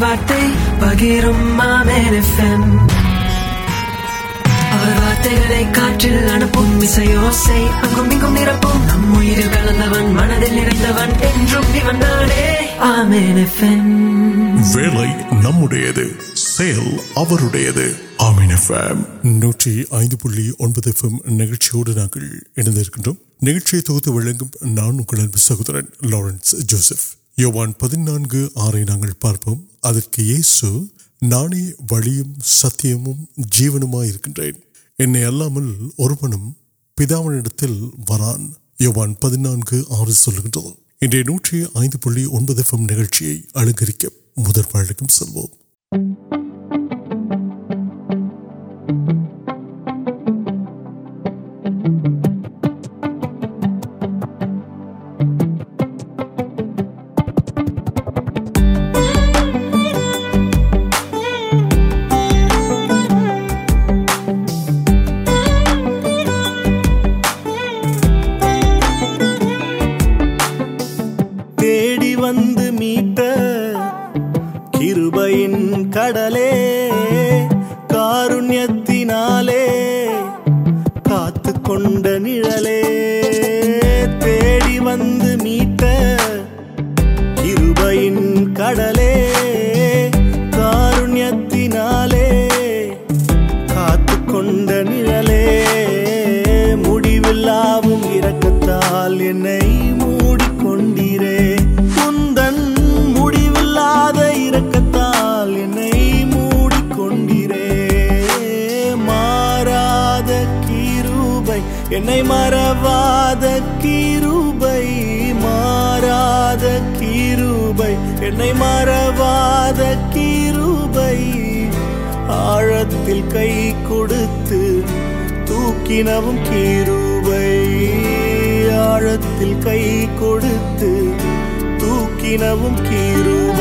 وارتگ میرے آمین نو ஆமீன் எஃப்எம் நூற்றி ஐந்து புள்ளி ஒன்பது எஃப்எம் நிகழ்ச்சியோடு நாங்கள் இணைந்திருக்கின்றோம் நிகழ்ச்சியை தொகுத்து வழங்கும் நான் உங்கள் அன்பு சகோதரன் லாரன்ஸ் ஜோசப் யோவான் பதினான்கு ஆறை مرواد کئی ماروب کئی کھکوب آڑ کو تکوب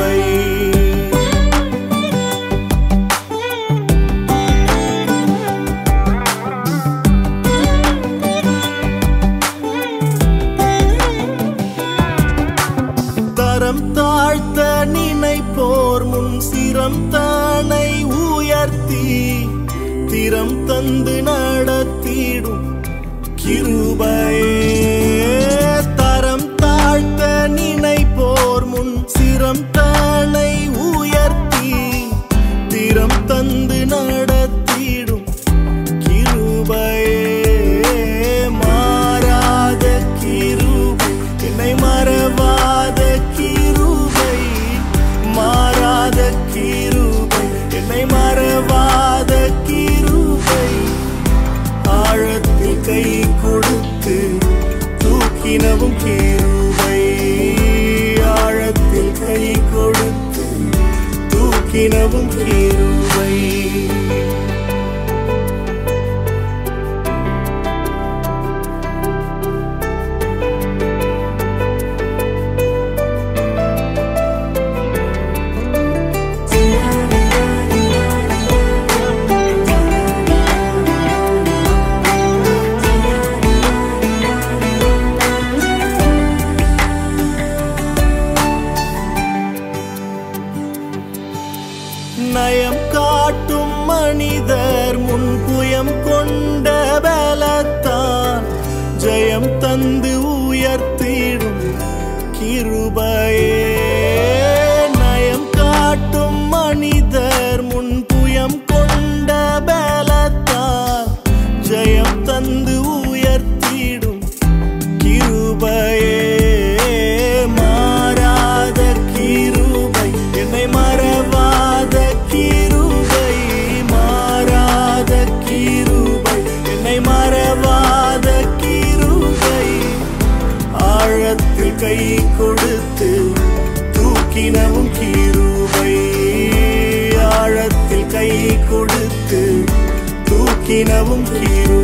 தூக்கினவும் கிருபை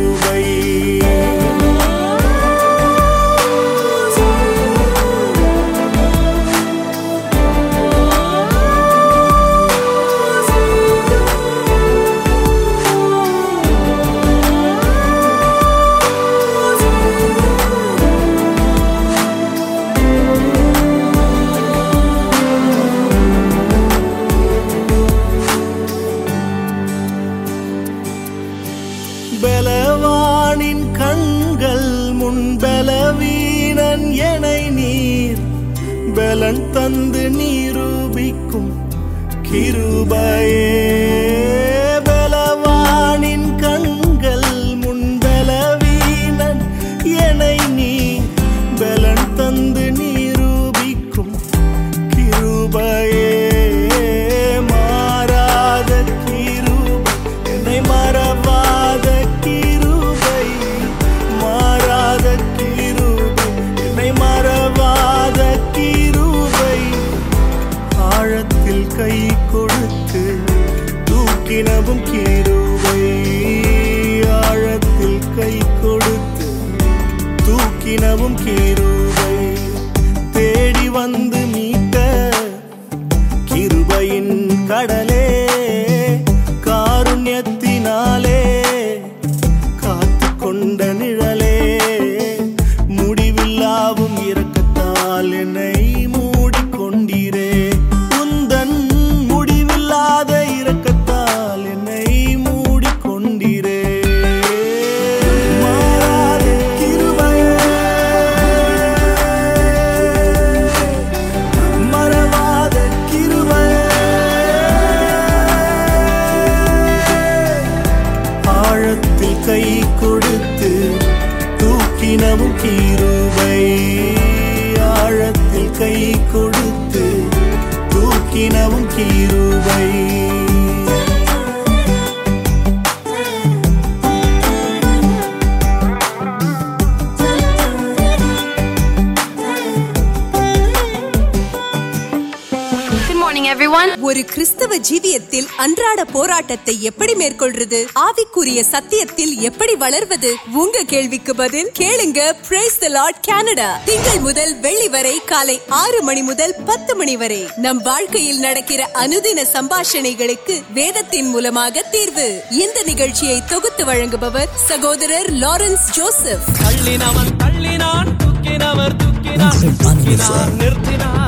نمک سمباشن وید تین موقع تیوہار وال سہوار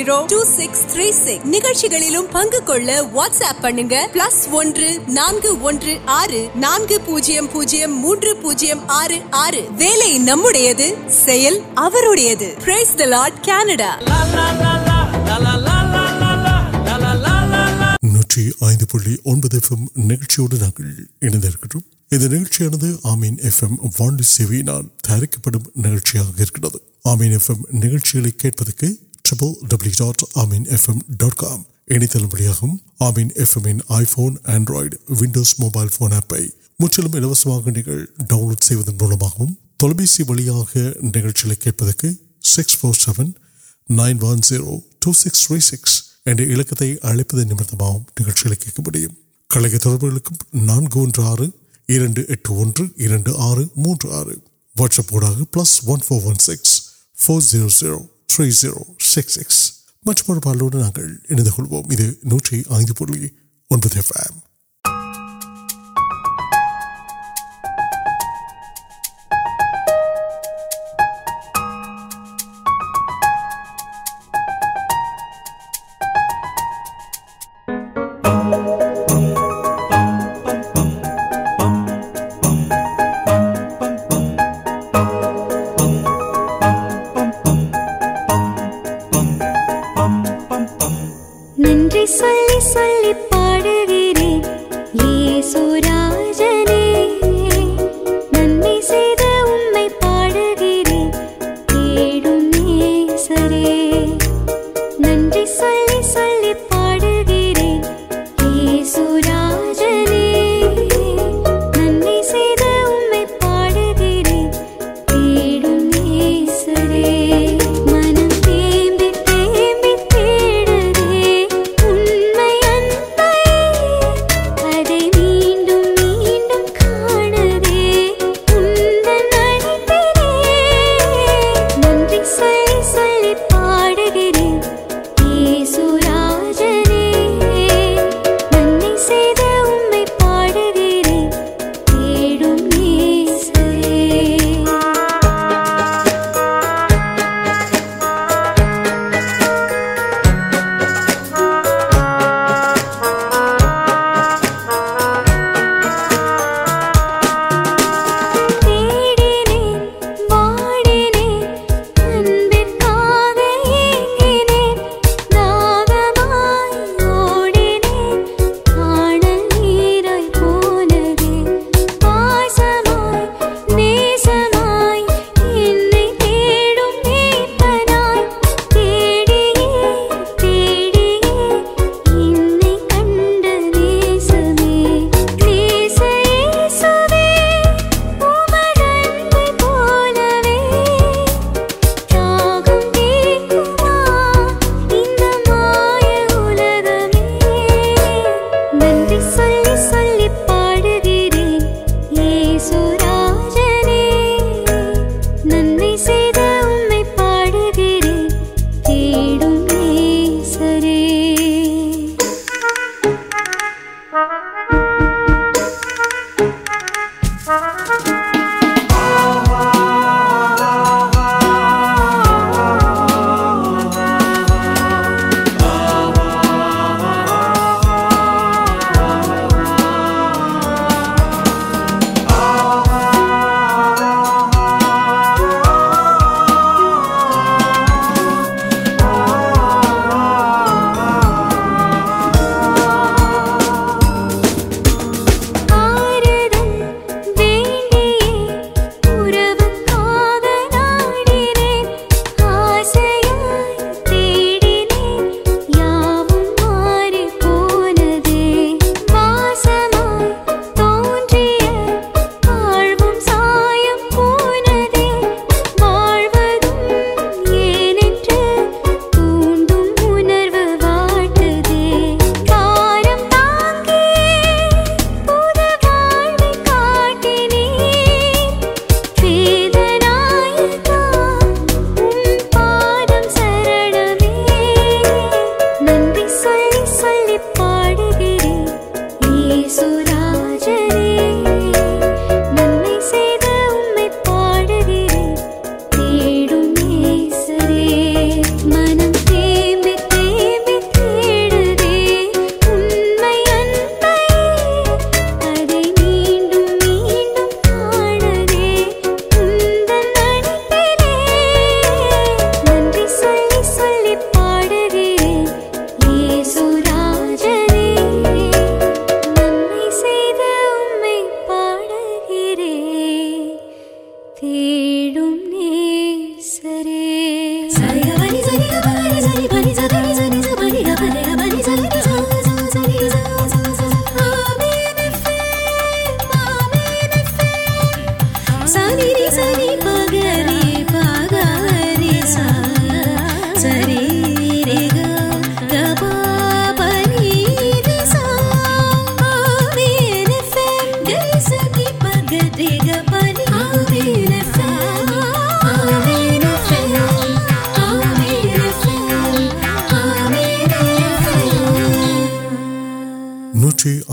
انٹراؤنڈ پنگ واٹس پہ موجود موبائل ڈون لوڈیا نا سکس என்ற இலக்கத்தை அழைப்பதன் நிமித்தமாகவும் நிகழ்ச்சிகளை கேட்க முடியும் கழக தொடர்புகளுக்கும் நான்கு ஒன்று ஆறு இரண்டு எட்டு ஒன்று இரண்டு ஆறு மூன்று ஆறு வாட்ஸ்அப் ஊடாக plus one four one six four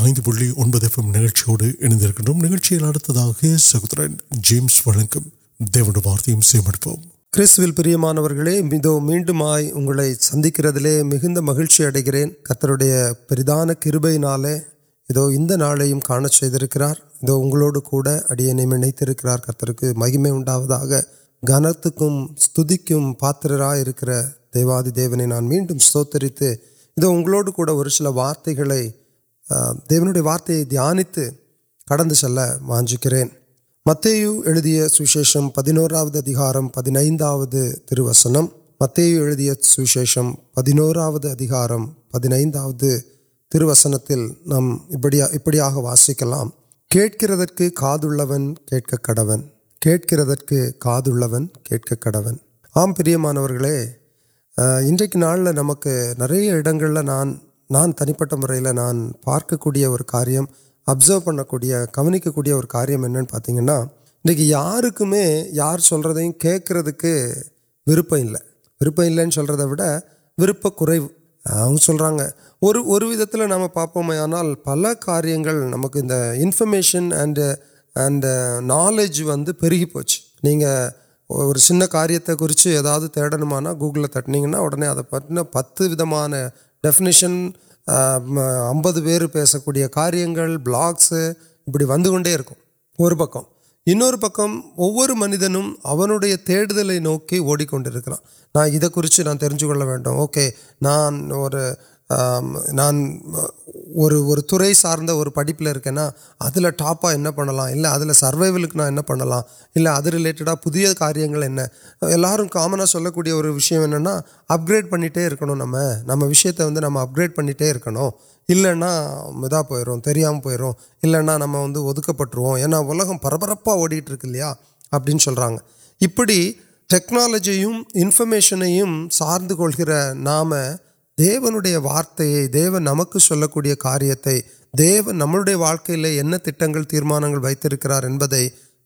مہرچی اٹھیں مہینے دیونے وارتگار دی وارت د میوی سوشیشم پہ نوکارم پہ وسن مت پہنوار پہ وسن ابڑا وسیع کچھ کاڑکردن آمپانے ان کو نیگل نان نان تنی پوری نان پارک كوئی اور كارم ابس پڑھ كو كونی كوئی اور كاریم پاتی یا یا یار چل رہی كی ویپ ویپر ویپ كریں اور نام پاپنا پل كار نمک انفرمشن اینڈ اینڈ نالج وے گی اور سن كار كریسی یعنی تڑنمانا گل تٹا پہنچا پتہ ود ڈفنیشن امبو پیس کو کاریہ بلاک ابھی ونکر پکم ان پکم وہ منت نمبر اپنے تیل نوکی اوڑکی ناجکل اوکے نان اور ن اور تر سار اور پڑپل اب ٹاپ اتنا پڑلانا سروک نا پڑلانڈا پہ کاریہ یوارہ کامن سوک کوئی ویشم آپکر پڑھے نام نمک نام اپکر پڑھے کرونا پویا نام پٹرو ایسا اوکم پاڑیٹرکیا ٹکالجیم انفرمشن سارکر نام دیوار وارت دیارہ دیو نمبر واقعی تیار وقت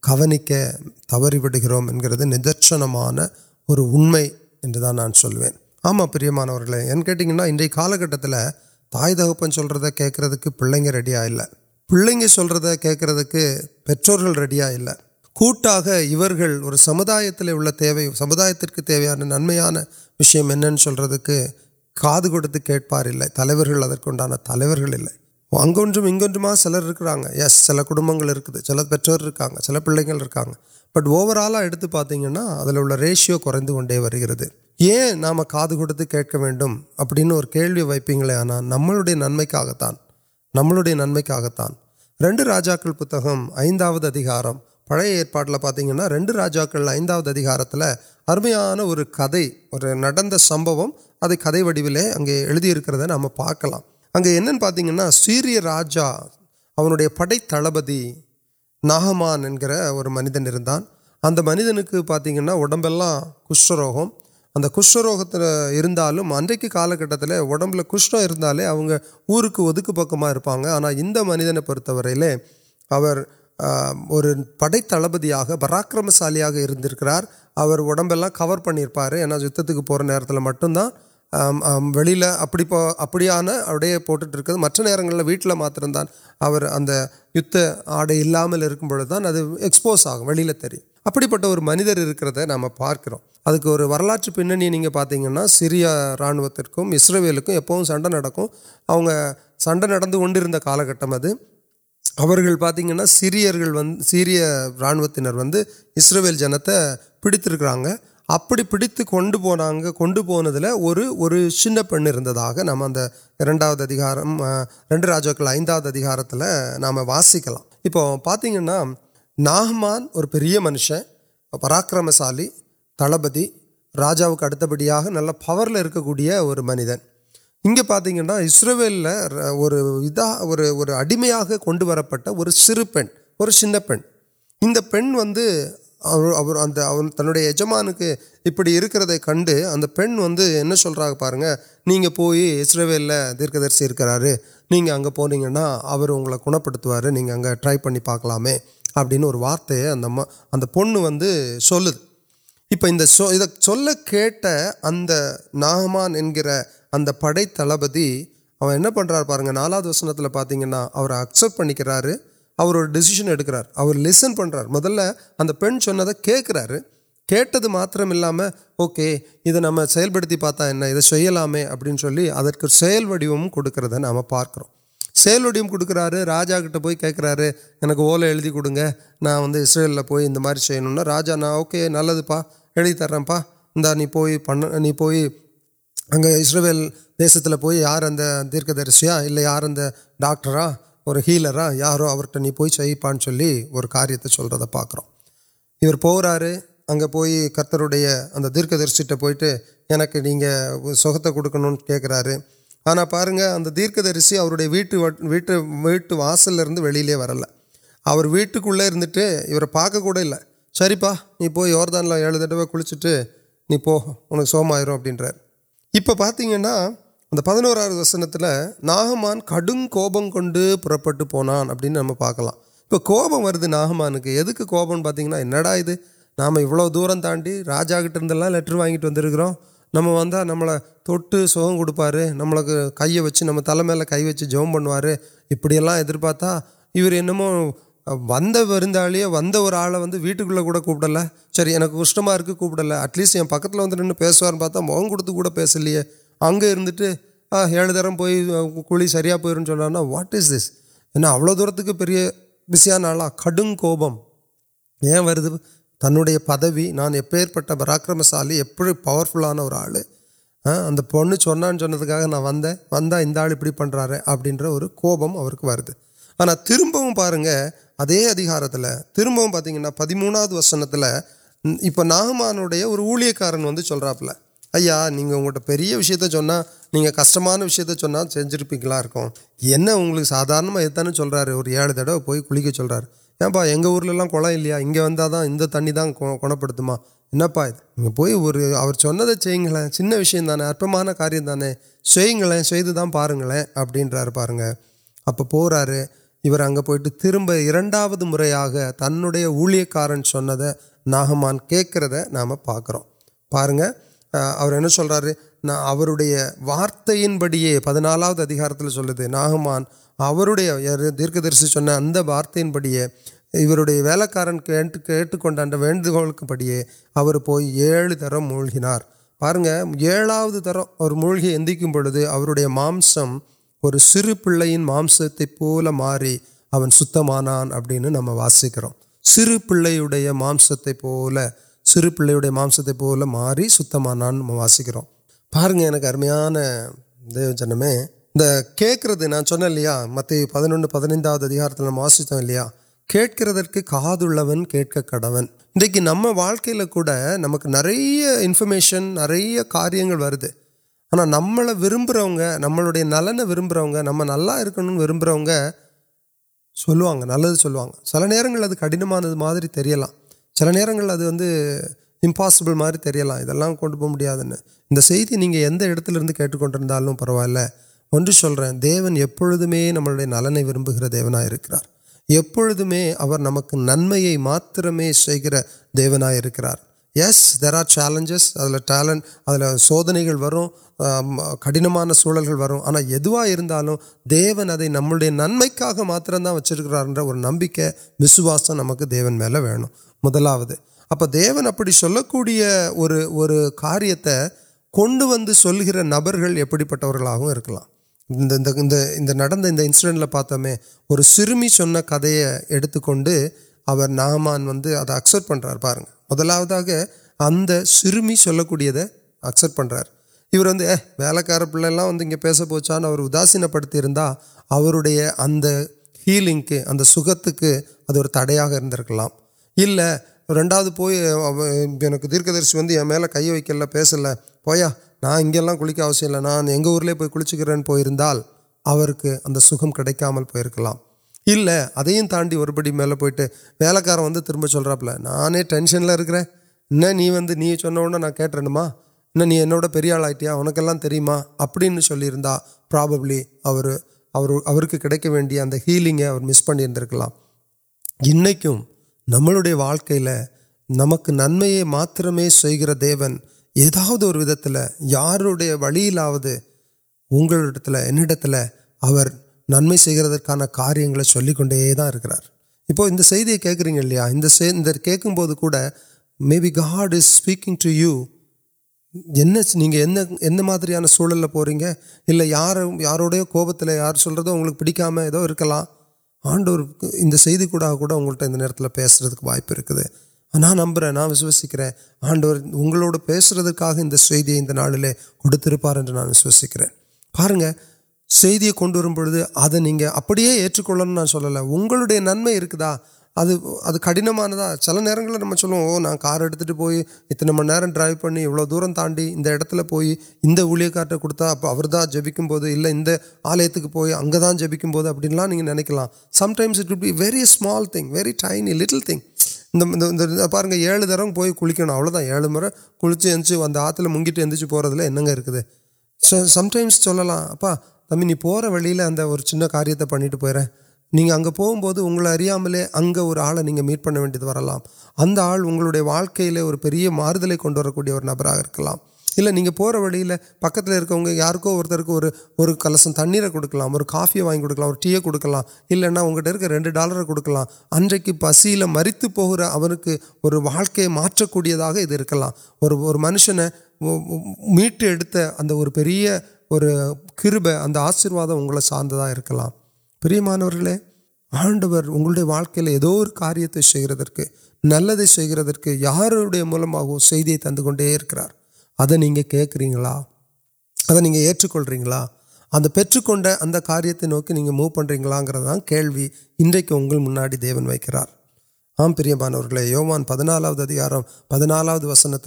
کواری پہنچ نشن اور آم پرانگ ان تا دہرد کل پڑک ریڈیا اور سمدا دل سمدایا نمردک کاپارے تعوبان تعویم انگن سرکار یس سر کڑبر چل پھر سر پھر بٹ اوور آل پاتا ادل ریشو کونگ نام کا وغیرہ آنا نمبر ننمکا نملے ننمکا ریڈ راجا ہو گار پڑے پاتی ریٹ راجا ارمان اور کدے اور سب کدھ وڑوک نام پارک پاتا سیرجایا پڑت ناگان اور منتنر اگر منی دیکھ کے پاتی کشمروگی کاشک پکا انتلے اور پڑتیا پراکرم سالکر اور کور پارا یت نی مٹل ابھی پہ ابڑان ابڑی پوٹ نیٹل متردان اور یت آڈے ملتاز آگے وی اٹھ منظر نام پارک اک واٹر پہنچے پاتی ساحتل سنڈو سنکر کال کٹما ہے پتہ سب سیریا راحبت جنتے پیڑتی ابھی پیتی سنیا نام ررن رنڈ راجا دام و پاتی نہمان اور پہ منش پراکرمشالی تلپی راجاؤتھ نل پوری اور منت پتہ اسٹور سین سو تنڈیا یجم کے ابھی اک کن وا سی اسرولی دیرکدرس کریں پویں گا نہیں ٹری پڑ پاکلام اب وارت اگر مجھے سلد اپ چل کمان پڑت پڑھ رہا پارن نالا دس پاتا اکسپٹ پہ اور ڈیشن اور لسن پڑھ رہا مدل اگر پین چن کار کھیٹملام اوکے نام سی پہلام ابھی ادھر سیوکرد نام پارک ویم کار راجا گئی کارکن اس کے نلپا اڑت نہیں پو نہیں اگر اسی یار دیر درسیا ڈاکٹر اور ہیلرا یارٹ نہیں پوچھ پانچ اور کاریہتے چل رہا یہ اگر پوی کتنے اگر دیرکدرس پہ نہیں سکتے کھنک آنا پارنگ اگر دیرکدرس ویٹ ویٹ ویٹ واسل ویل ویٹ کو لنٹے ان پاککل سرپا نہیں پو دان یہ کلیچے نہیں پو ان کو سوٹ اتنی ان پوار دس نمان کڑ کوپن اب نم پارکمر ناگان کے کوپم پاتا اندے نام عوہم تای راجاٹر لٹر واگوٹ ونک نم و نمٹ سوپر نمک کے کئی وچ نم تل می وچم پڑوار ابڑ پارتہ یہ وا ویسے ویٹکل کوشٹرا کوپل اٹلی پکن پیسوار پتہ موت پس اگیں یہ پوئ سری چلنا واٹ اس دورت کے پہسان آل آپ کڑ کوپر تنہے پدی نان پہ پراکرم سال ابڑی پورفان اور آل پن چاہیں وال ابھی پڑھ رہے اب کوپمر آنا ترپن پارن ادے تربی پات پہ موسم نگمانوڈیا اور ورنہ چل رہا پل یاشت چاہا نہیں کشمیر وشی چنجر پیلا یونی سارت چل رہا ہے اور یہ تڑو پیکر ایپرل کولیاد ان تین دا کو پوی اور چند سنیں ارپان کاریہمانے سے پارن ابر پارن اپر پوئیں تربی تنڈے ورنہ ناگان کی نام پاک نہارت بڑی پہ نالا تو چلتے نامانے دیرک درس ات وارت وارٹک بڑے پوئ موار پہ ایوا اور موغی اسندے میر سنستے پولی ماری اب نام واسکر سر پہلے سر پڑے ممستے پولی ماری سام وسکر ارمیاں کھیکر نا چلی مت پہنچے پہاڑ وسیا کچھ کا کڑو انشن نا کاریہ آنا نرب نل نے وقت نلا کر نلو سل نکل کڑن آ سر نر واسیبل مارتہ اب اللہ کون پہ میڈیا نہیں کٹر پوا لے سو نلنے ویونکار نمتر شکر دیونا یس در آر چیلنجسل سودنے کے وڑن سوڑ آنا دی نئے ناتم دا ویچرکار اور نمک مسواسم نمک دیل مجھے ابن ابھی سوکیا اور کاریہ کن ولکری نبر پہ انسٹنٹ پتہ میری سرمی چن کتنے نحمان وکسپ پنر پارنگ مدلا ہوتا اگر سرمی چل کو پڑھ رہا ہے واقعار پیلے پیس پہچان اداسین پڑتی ادھر ہیلی سو تڑیال رنڈا پویسے دیرکدرشن ویل کئی وقت پیسل پیا نا کلک آس نا پیچھے گرنے پویر کیام پیکلام اِلے ادا تا پڑی میل پیٹھے واقعار وی ترب سل نان ٹینشن کریں چڑھے نہ آٹیا اُن کے لا اب پاپبلی کھینگے مس پڑک نمکل نمک نوت یار ویڈیل نن میں سان کاریہ چل کو ابکرینیا می باڈی ٹو یو نہیں سوڑی ہے یار یاروڈیو کوپتی یار سلوک پیٹکام کرنڈر ایکڑ اگلے پیسے وائپ ہے نا نمبر نا وشکر آنڈو اگڑ دا نا کار وشکر پارن نہیںما ادھر کڑھانا چل نل نام چلو نا کارت اتنے میرے ڈرائیو پڑی عوہم تایت پوئی انٹر کترا جب ایک آلیہ جب اب نکل سمٹمس اٹھی ویری اسمال تھیرینی لنگ درکار مرچی ایجوکیٹ پوری سمٹمسپ تمہیں پھر وا چین کاریہ پڑھے پوڑے نہیں اگر اور آنے نہیں میٹ پہ واڑیہ واقعی اور پہلے ماردل کن وبرا کریں پھر وکتو یارک اور کلسم تنر کلر کافی واقعا اور ٹے کھڑکا اگر ریڈ ڈالر کھڑکا اچھی پسل مریت پہ واقع منشن میٹ اگر اور اور کبپ ادھر آشیواد سارا داكل پرا دور كاركے نلد كر یارو یا ملے تک كریں كے ادیں ایٹ كل رہی ادھر كار نوکی موو پن رہی كیلو انگلے دیون وكرارے یو مان پہ نال پہ نال وسن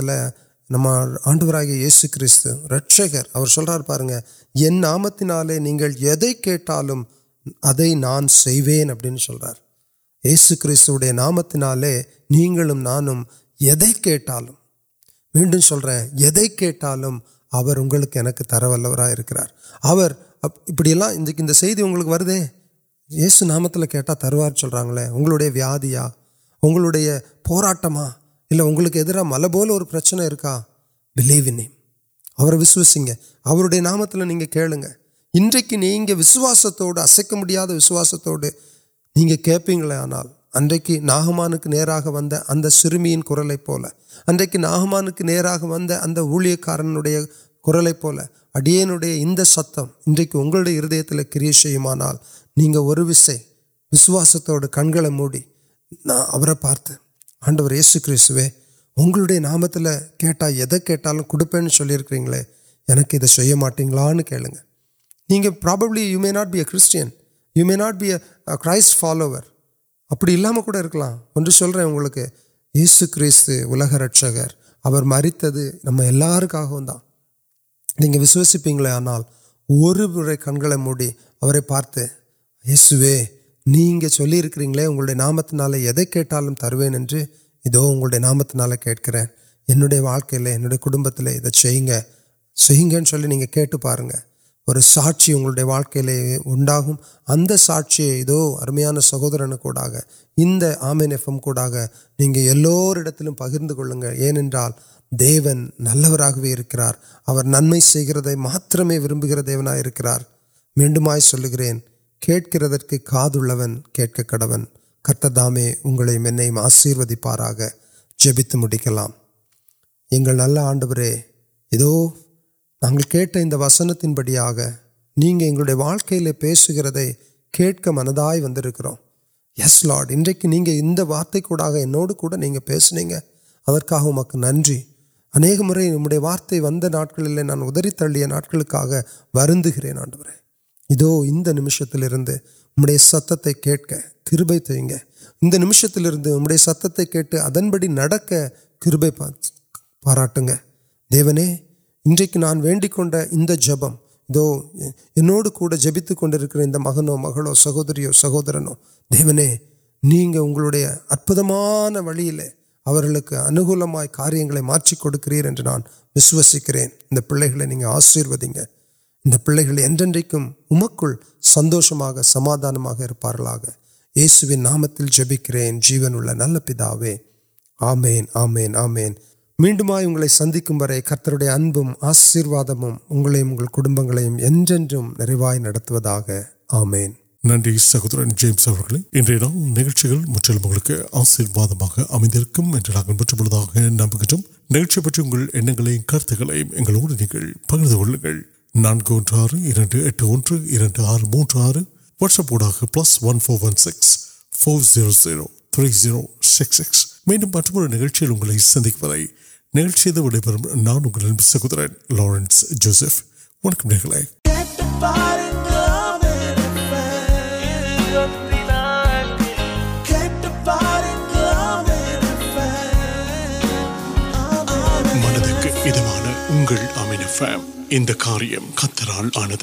نم آنور یہ سو کتو رکشکر اور سرپر نامتی نان سر یہ سیست نامتی نان کم ویڈیو سل رہے یعال اگلے تر واقع ویسو نامت کرو چل رہا اگے ویڈیو پورا اِلے وہ پرچنے کا لروسی نام تو نہیں کھیلیں انگریست اصک منڈوس نہیں کل اُکر ول اچھی ناگان کی نا اگر ورڈ کورل پولی اٹھے ان ستم انگریز ہردیم نہیں کنگل موڑ نا پارتیں آڈر یہسو كريے اُنڈي نام كرٹا يہ كےٹال كے پولیكل يہ يہ مٹينگان كے پاببلى يو ميں ناٹ بي ارسٹين يو ميں ناٹ پی اريس فالور ابڑىلام كوركل كو سر رہے اوکے يسسو كريست رچر اور مرتد ناشپلے آنال ورى كن كل موڑى پارت يس نہیں چلے اُن نامتی تروین ادو اُنڈ نامتی کالب تیے سے اور ساچی وہ ساچی ادو ارمان سہورک انفمک پکرکل دیون نلور نمرم ورب گر دی கேட்கிறதற்கு காதுள்ளவன் கேட்க கடவன் கர்த்ததாமே உங்களையும் என்னையும் ஆசீர்வதிப்பாராக ஜெபித்து முடிக்கலாம் எங்கள் நல்ல ஆண்டவரே இதோ நாங்கள் கேட்ட இந்த வசனத்தின்படியாக நீங்கள் எங்களுடைய வாழ்க்கையில் பேசுகிறதை கேட்க மனதாய் வந்திருக்கிறோம் எஸ் லார்ட் இன்றைக்கு நீங்கள் இந்த வார்த்தை கூடாக என்னோடு கூட நீங்கள் பேசுனீங்க அதற்காக ادو نمشتی نمت کئی نمشتی نمتے کٹن بڑی نکب پاراٹ انڈ ایک جب جبتک مغ مہو سہور دیویامانک کاریہ کڑکرانک پہ آشیو ان پہل سندوشن سمادان نامکر جیون نل پے آمین آمن آمین میڈم اب سندھ کرآروادی نتن سہوتر آشیرواد امید پکرک plus one four one six four zero zero three zero six six madam مطلب نئے سندر نان سہورن لارنس جوسف وڑکے ان کارہیم کتر آنا